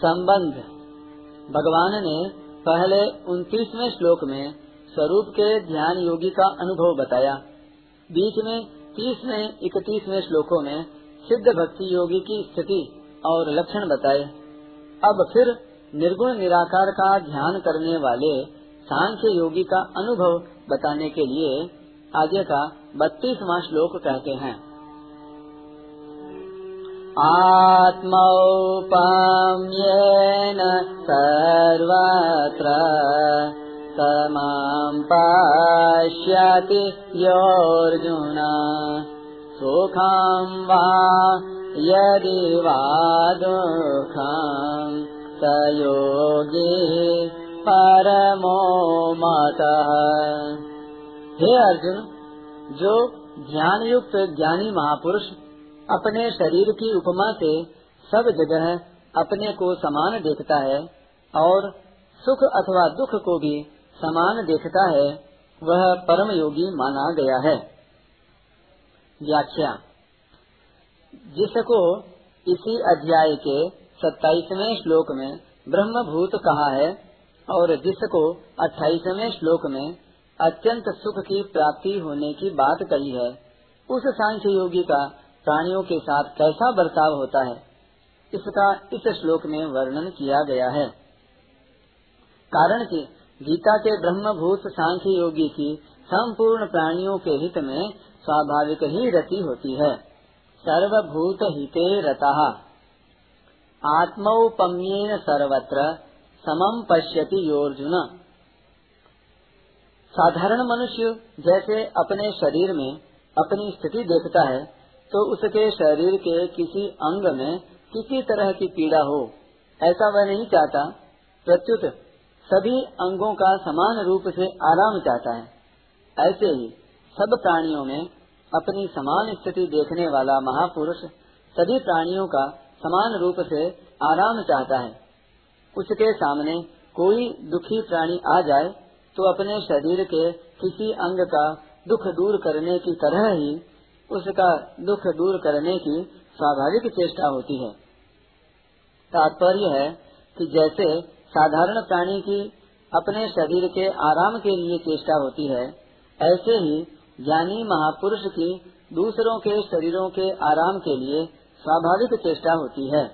संबंध। भगवान ने पहले उनतीसवें श्लोक में स्वरूप के ध्यान योगी का अनुभव बताया। बीच में तीसवें, इकतीसवें श्लोकों में सिद्ध भक्ति योगी की स्थिति और लक्षण बताए। अब फिर निर्गुण निराकार का ध्यान करने वाले सांख्य योगी का अनुभव बताने के लिए आगे का बत्तीसवा श्लोक कहते हैं। आत्मौपाम्येन सर्वत्र समां पश्यति योऽर्जुन। सुखं वा यदि वा दुःखम् स योगी परमो मतः। हे अर्जुन जो ध्यान युक्त ज्ञानी महापुरुष अपने शरीर की उपमा से सब जगह अपने को समान देखता है और सुख अथवा दुख को भी समान देखता है, वह परम योगी माना गया है। व्याख्या। जिसको इसी अध्याय के सत्ताईसवें श्लोक में ब्रह्म भूत कहा है और जिसको अट्ठाईसवें श्लोक में अत्यंत सुख की प्राप्ति होने की बात कही है, उस सांख्य योगी का प्राणियों के साथ कैसा बर्ताव होता है, इसका इस श्लोक में वर्णन किया गया है। कारण कि गीता के ब्रह्म भूत सांख्य योगी की संपूर्ण प्राणियों के हित में स्वाभाविक ही रति होती है। सर्वभूत हिते रता। आत्मौपम्येन सर्वत्र समम पश्यति योर्जुन साधारण मनुष्य जैसे अपने शरीर में अपनी स्थिति देखता है तो उसके शरीर के किसी अंग में किसी तरह की पीड़ा हो, ऐसा वह नहीं चाहता। प्रत्युत, सभी अंगों का समान रूप से आराम चाहता है। ऐसे ही सब प्राणियों में अपनी समान स्थिति देखने वाला महापुरुष सभी प्राणियों का समान रूप से आराम चाहता है। उसके सामने कोई दुखी प्राणी आ जाए तो अपने शरीर के किसी अंग का दुख दूर करने की तरह ही उसका दुख दूर करने की स्वाभाविक चेष्टा होती है। तात्पर्य है कि जैसे साधारण प्राणी की अपने शरीर के आराम के लिए चेष्टा होती है, ऐसे ही ज्ञानी महापुरुष की दूसरों के शरीरों के आराम के लिए स्वाभाविक चेष्टा होती है।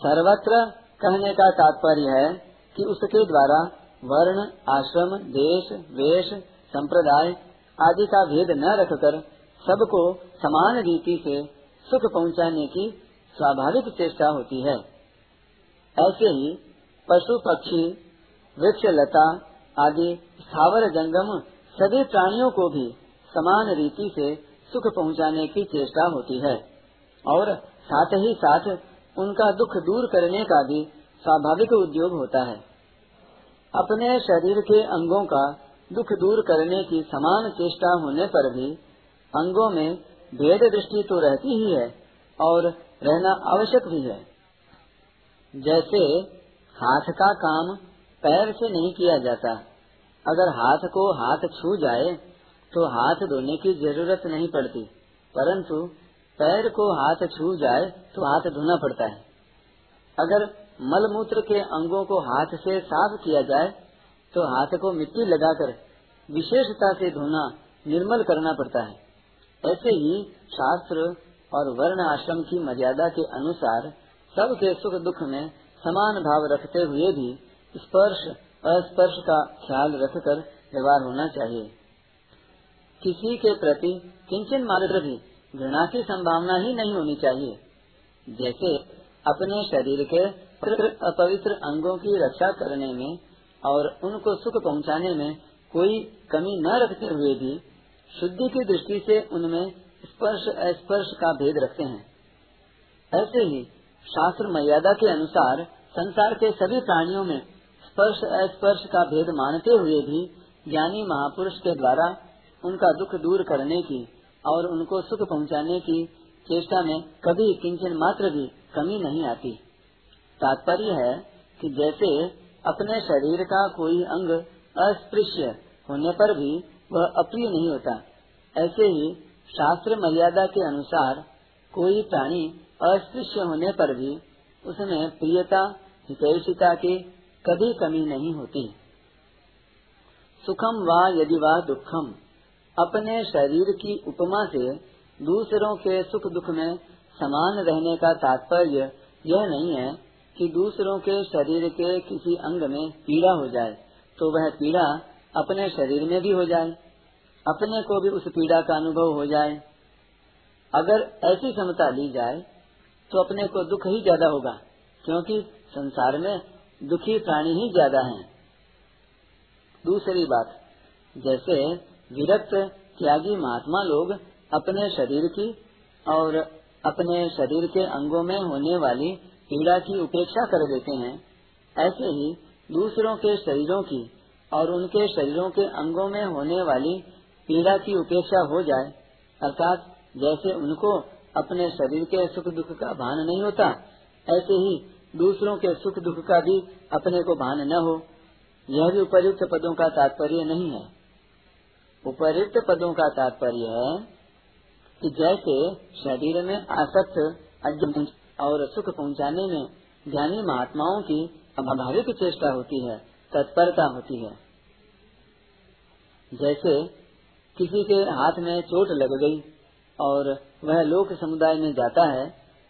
सर्वत्र कहने का तात्पर्य है कि उसके द्वारा वर्ण, आश्रम, देश, वेश, संप्रदाय आदि का भेद न रखकर सबको समान रीति से सुख पहुँचाने की स्वाभाविक चेष्टा होती है। ऐसे ही पशु पक्षी, वृक्ष लता आदि स्थावर जंगम सभी प्राणियों को भी समान रीति से सुख पहुँचाने की चेष्टा होती है और साथ ही साथ उनका दुख दूर करने का भी स्वाभाविक उद्योग होता है। अपने शरीर के अंगों का दुख दूर करने की समान चेष्टा होने पर भी अंगों में भेद दृष्टि तो रहती ही है और रहना आवश्यक भी है। जैसे हाथ का काम पैर से नहीं किया जाता। अगर हाथ को हाथ छू जाए तो हाथ धोने की ज़रूरत नहीं पड़ती। परंतु पैर को हाथ छू जाए तो हाथ धोना पड़ता है। अगर मल मूत्र के अंगों को हाथ से साफ़ किया जाए तो हाथ को मिट्टी लगाकर विशेषता से धोना, निर्मल करना पड़ता है। ऐसे ही शास्त्र और वर्ण आश्रम की मर्यादा के अनुसार सबके सुख दुख में समान भाव रखते हुए भी स्पर्श, अस्पर्श का ख्याल रखकर व्यवहार होना चाहिए। किसी के प्रति किंचन मात्र भी घृणा की संभावना ही नहीं होनी चाहिए। जैसे अपने शरीर के अपवित्र अंगों की रक्षा करने में और उनको सुख पहुँचाने में कोई कमी न रखते हुए भी शुद्धि की दृष्टि से उनमें स्पर्श, अस्पर्श का भेद रखते हैं। ऐसे ही शास्त्र मर्यादा के अनुसार संसार के सभी प्राणियों में स्पर्श, अस्पर्श का भेद मानते हुए भी ज्ञानी महापुरुष के द्वारा उनका दुख दूर करने की और उनको सुख पहुँचाने की चेष्टा में कभी किंचन मात्र भी कमी नहीं आती। तात्पर्य है कि जैसे अपने शरीर का कोई अंग अस्पृश्य होने पर भी वह अप्रिय नहीं होता। ऐसे ही शास्त्र मर्यादा के अनुसार कोई प्राणी अस्पृश्य होने पर भी उसमें प्रियता, हितैषिता की कभी कमी नहीं होती। सुखम व यदि व दुखम, अपने शरीर की उपमा से दूसरों के सुख दुख में समान रहने का तात्पर्य यह नहीं है कि दूसरों के शरीर के किसी अंग में पीड़ा हो जाए तो वह पीड़ा अपने शरीर में भी हो जाए, अपने को भी उस पीड़ा का अनुभव हो जाए अगर ऐसी क्षमता ली जाए तो अपने को दुख ही ज़्यादा होगा, क्योंकि संसार में दुखी प्राणी ही ज़्यादा हैं। दूसरी बात, जैसे विरक्त, त्यागी महात्मा लोग अपने शरीर की और अपने शरीर के अंगों में होने वाली पीड़ा की उपेक्षा कर देते हैं, ऐसे ही दूसरों के शरीरों की और उनके शरीरों के अंगों में होने वाली पीड़ा की उपेक्षा हो जाए, अर्थात जैसे उनको अपने शरीर के सुख दुख का भान नहीं होता, ऐसे ही दूसरों के सुख दुख का भी अपने को भान न हो, यह भी उपयुक्त पदों का तात्पर्य नहीं है। उपयुक्त पदों का तात्पर्य है कि जैसे शरीर में आसक्त और सुख पहुँचाने में ज्ञानी महात्माओं की अभाविक चेष्टा होती है, तत्परता होती है। जैसे किसी के हाथ में चोट लग गई और वह लोक समुदाय में जाता है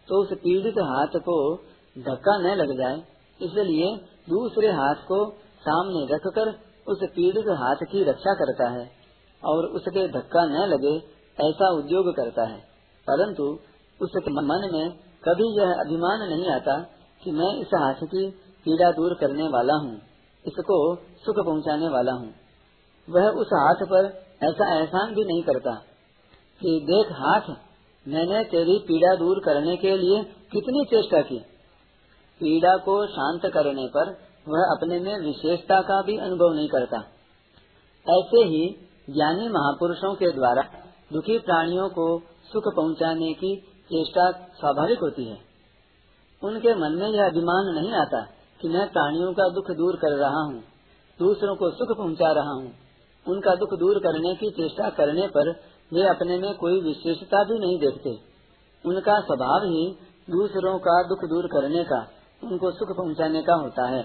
तो उस पीड़ित हाथ को धक्का न लग जाए, इसलिए दूसरे हाथ को सामने रखकर उस पीड़ित हाथ की रक्षा करता है और उसके धक्का न लगे, ऐसा उद्योग करता है। परंतु उसके मन में कभी यह अभिमान नहीं आता कि मैं इस हाथ की पीड़ा दूर करने वाला हूँ, इसको सुख पहुँचाने वाला हूँ। वह उस हाथ पर ऐसा एहसान भी नहीं करता कि देख हाथ, मैंने तेरी पीड़ा दूर करने के लिए कितनी चेष्टा की। पीड़ा को शांत करने पर वह अपने में विशेषता का भी अनुभव नहीं करता। ऐसे ही ज्ञानी महापुरुषों के द्वारा दुखी प्राणियों को सुख पहुँचाने की चेष्टा स्वाभाविक होती है। उनके मन में यह अभिमान नहीं आता कि मैं प्राणियों का दुख दूर कर रहा हूँ, दूसरों को सुख पहुँचा रहा हूँ। उनका दुख दूर करने की चेष्टा करने पर वे अपने में कोई विशेषता भी नहीं देखते। उनका स्वभाव ही दूसरों का दुख दूर करने का, उनको सुख पहुँचाने का होता है।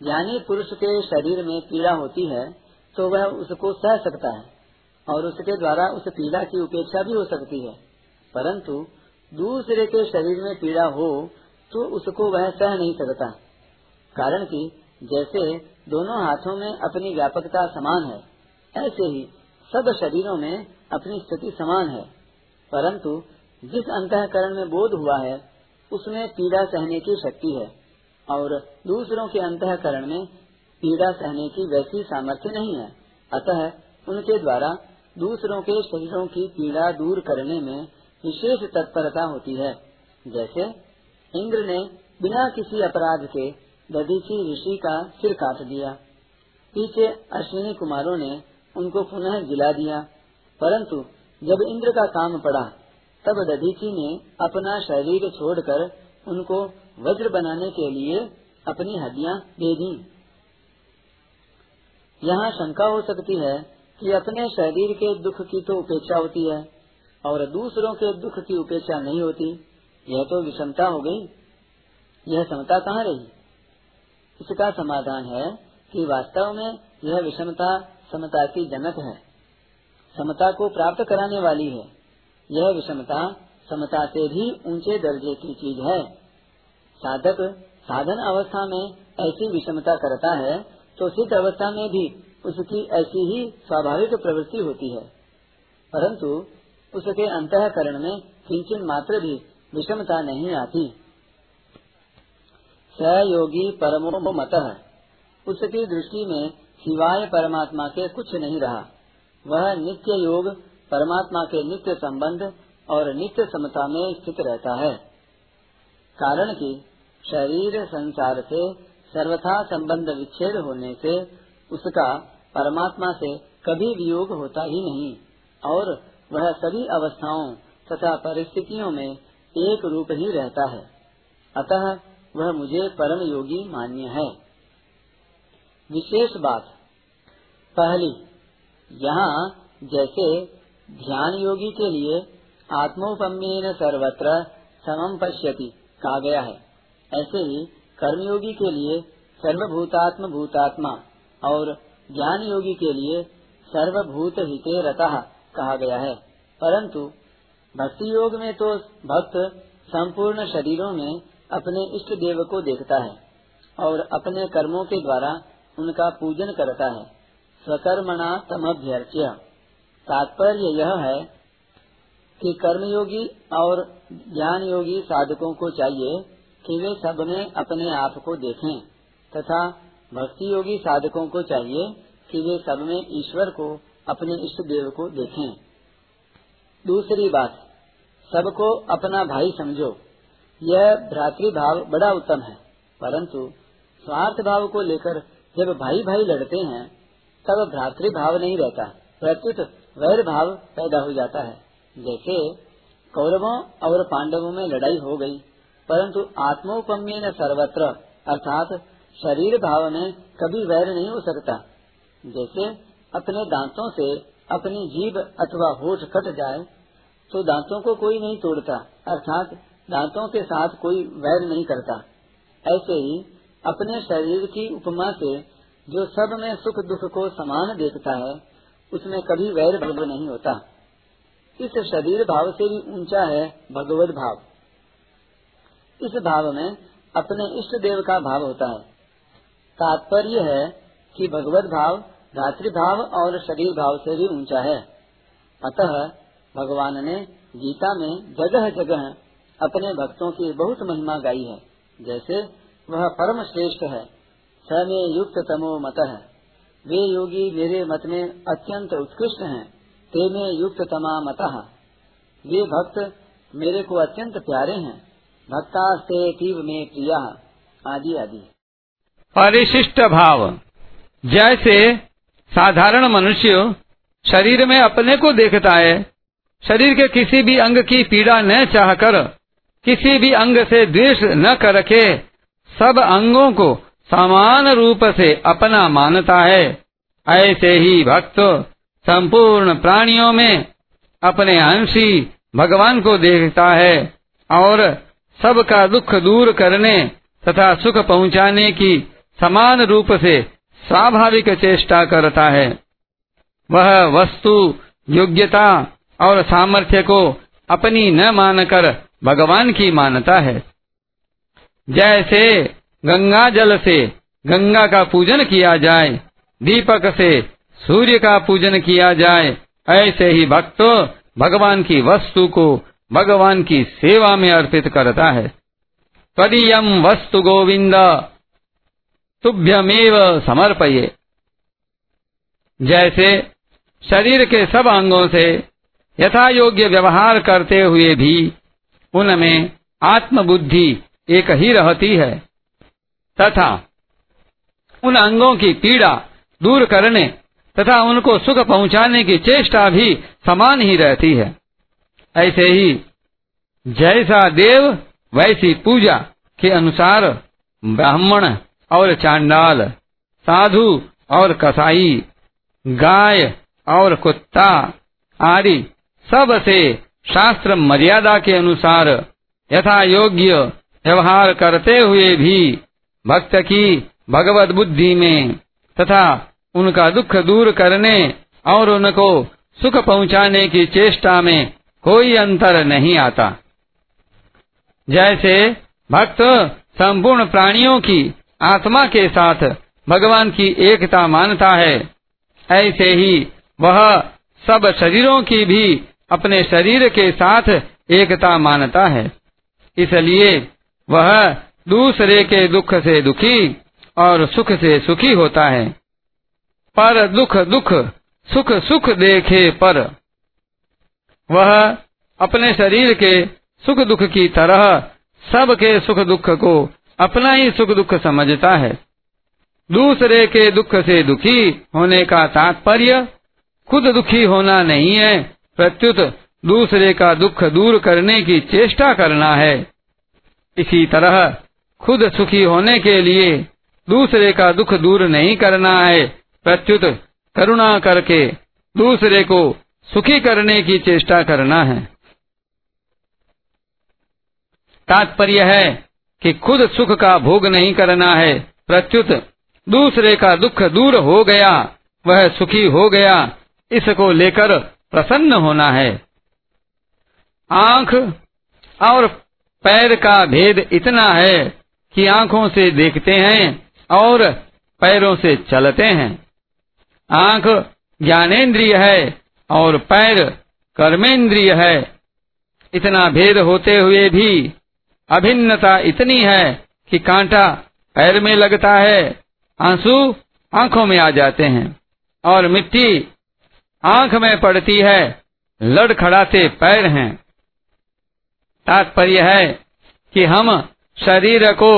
ज्ञानी पुरुष के शरीर में पीड़ा होती है तो वह उसको सह सकता है। और उसके द्वारा उस पीड़ा की उपेक्षा भी हो सकती है। परंतु दूसरे के शरीर में पीड़ा हो तो उसको वह सह नहीं सकता। कारण कि जैसे दोनों हाथों में अपनी व्यापकता समान है, ऐसे ही सब शरीरों में अपनी स्थिति समान है। परंतु जिस अंतकरण में बोध हुआ है, उसमें पीड़ा सहने की शक्ति है, और दूसरों के अंतकरण में पीड़ा सहने की वैसी सामर्थ्य नहीं है। अतः उनके द्वारा दूसरों के शरीरों की पीड़ा दूर करने में विशेष तत्परता होती है। जैसे, इंद्र ने बिना किसी अपराध के दधीची ऋषि का सिर काट दिया। पीछे अश्विनी कुमारों ने उनको पुनः जिला दिया। परंतु जब इंद्र का काम पड़ा, तब दधीची ने अपना शरीर छोड़कर उनको वज्र बनाने के लिए अपनी हड्डियाँ दे दी यहाँ शंका हो सकती है कि अपने शरीर के दुख की तो उपेक्षा होती है और दूसरों के दुख की उपेक्षा नहीं होती। यह तो विषमता हो गई। यह समता कहाँ रही? इसका समाधान है कि वास्तव में यह विषमता समता की जनक है। समता को प्राप्त कराने वाली है। यह विषमता समता से भी ऊँचे दर्जे की चीज़ है। साधक साधन अवस्था में ऐसी विषमता करता है तो सिद्ध अवस्था में भी उसकी ऐसी ही स्वाभाविक प्रवृत्ति होती है। परंतु उसके अंतकरण में किंचन मात्र भी विषमता नहीं आती। सहयोगी परमो मत। उसकी दृष्टि में सिवाय परमात्मा के कुछ नहीं रहा। वह नित्य योग, परमात्मा के नित्य संबंध और नित्य समता में स्थित रहता है। कारण कि शरीर संसार से सर्वथा संबंध विच्छेद होने से उसका परमात्मा से कभी वियोग होता ही नहीं, और वह सभी अवस्थाओं तथा परिस्थितियों में एक रूप ही रहता है। अतः वह मुझे परम योगी मान्य है। विशेष बात, पहली, यहाँ जैसे ध्यान योगी के लिए आत्मोपम्यन सर्वत्र समम पश्यति कहा गया है, ऐसे ही कर्मयोगी के लिए सर्वभूतात्म भूतात्मा और ज्ञान योगी के लिए सर्वभूत हिते रता कहा गया है। परंतु भक्ति योग में तो भक्त संपूर्ण शरीरों में अपने इष्ट देव को देखता है और अपने कर्मों के द्वारा उनका पूजन करता है। स्वकर्मणा तमभ्यर्च्य। तात्पर्य यह है कि कर्मयोगी और ज्ञान योगी साधकों को चाहिए कि वे सब में अपने आप को देखें तथा भक्ति योगी साधकों को चाहिए कि वे सब में ईश्वर को, अपने इष्ट देव को देखें। दूसरी बात, सबको अपना भाई समझो। यह भ्रातृभाव बड़ा उत्तम है, परंतु स्वार्थ भाव को लेकर जब भाई भाई लड़ते हैं, तब भ्रातृभाव नहीं रहता। प्रत्युत वैर भाव पैदा हो जाता है। जैसे कौरवों और पांडवों में लड़ाई हो गई, परंतु आत्मोपम्य सर्वत्र, अर्थात शरीर भाव में कभी वैर नहीं हो सकता। जैसे अपने दांतों से अपनी जीभ अथवा होठ कट जाए तो दांतों को कोई नहीं तोड़ता, अर्थात दांतों के साथ कोई वैर नहीं करता। ऐसे ही अपने शरीर की उपमा से जो सब में सुख दुख को समान देखता है, उसमें कभी वैर भाव नहीं होता। इस शरीर भाव से भी ऊँचा है भगवत भाव। इस भाव में अपने इष्ट देव का भाव होता है। तात्पर्य है कि भगवत भाव भाव और शरीर भाव से भी ऊँचा है। अतः भगवान ने गीता में जगह जगह अपने भक्तों की बहुत महिमा गाई है। जैसे वह परम श्रेष्ठ है, स में युक्त तमो मत। है वे योगी मेरे मत में अत्यंत उत्कृष्ट हैं, ते में युक्त तमा मत। वे भक्त मेरे को अत्यंत प्यारे हैं भक्ता से तीव में प्रिया, आदि आदि। परिशिष्ट भाव। जैसे साधारण मनुष्य शरीर में अपने को देखता है, शरीर के किसी भी अंग की पीड़ा न चाहकर, किसी भी अंग से द्वेष न करके, सब अंगों को समान रूप से अपना मानता है। ऐसे ही भक्त संपूर्ण प्राणियों में अपने अंशी भगवान को देखता है और सबका दुख दूर करने तथा सुख पहुँचाने की समान रूप से स्वाभाविक चेष्टा करता है। वह वस्तु, योग्यता और सामर्थ्य को अपनी न मानकर भगवान की मानता है। जैसे गंगा जल से गंगा का पूजन किया जाए, दीपक से सूर्य का पूजन किया जाए, ऐसे ही भक्त भगवान की वस्तु को भगवान की सेवा में अर्पित करता है। तदीयम वस्तु गोविंद तुभ्यमेव समर्पये। जैसे शरीर के सब अंगों से यथा योग्य व्यवहार करते हुए भी उनमें आत्मबुद्धि एक ही रहती है। तथा उन अंगों की पीड़ा दूर करने तथा उनको सुख पहुँचाने की चेष्टा भी समान ही रहती है। ऐसे ही जैसा देव, वैसी पूजा के अनुसार ब्राह्मण और चांडाल, साधु और कसाई, गाय और कुत्ता आदि सबसे शास्त्र मर्यादा के अनुसार यथा योग्य व्यवहार करते हुए भी भक्त की भगवत बुद्धि में तथा उनका दुख दूर करने और उनको सुख पहुँचाने की चेष्टा में कोई अंतर नहीं आता। जैसे भक्त संपूर्ण प्राणियों की आत्मा के साथ भगवान की एकता मानता है। ऐसे ही वह सब शरीरों की भी अपने शरीर के साथ एकता मानता है। इसलिए वह दूसरे के दुख से दुखी और सुख से सुखी होता है। पर दुख दुख, सुख सुख देखे पर वह अपने शरीर के सुख दुख की तरह सबके सुख दुख को अपना ही सुख दुख समझता है। दूसरे के दुख से दुखी होने का तात्पर्य खुद दुखी होना नहीं है। प्रत्युत दूसरे का दुख दूर करने की चेष्टा करना है। इसी तरह खुद सुखी होने के लिए दूसरे का दुख दूर नहीं करना है। प्रत्युत करुणा करके दूसरे को सुखी करने की चेष्टा करना है। तात्पर्य है कि खुद सुख का भोग नहीं करना है। प्रत्युत, दूसरे का दुख दूर हो गया, वह सुखी हो गया, इसको लेकर प्रसन्न होना है। आँख और पैर का भेद इतना है कि आँखों से देखते हैं और पैरों से चलते हैं। आँख ज्ञानेन्द्रिय है और पैर कर्मेंद्रिय है। इतना भेद होते हुए भी अभिन्नता इतनी है कि कांटा पैर में लगता है, आँसू आँखों में आ जाते हैं और मिट्टी आँख में पड़ती है, लड़खड़ाते पैर हैं। तात्पर्य है कि हम शरीर को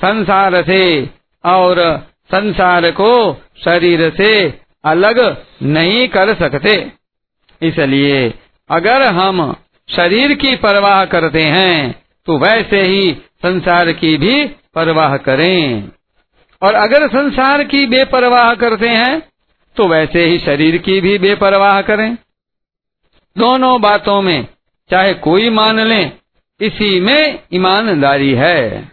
संसार से और संसार को शरीर से अलग नहीं कर सकते। इसलिए अगर हम शरीर की परवाह करते हैं तो वैसे ही संसार की भी परवाह करें। और अगर संसार की बेपरवाह करते हैं तो वैसे ही शरीर की भी बेपरवाह करें। दोनों बातों में चाहे कोई मान ले, इसी में ईमानदारी है।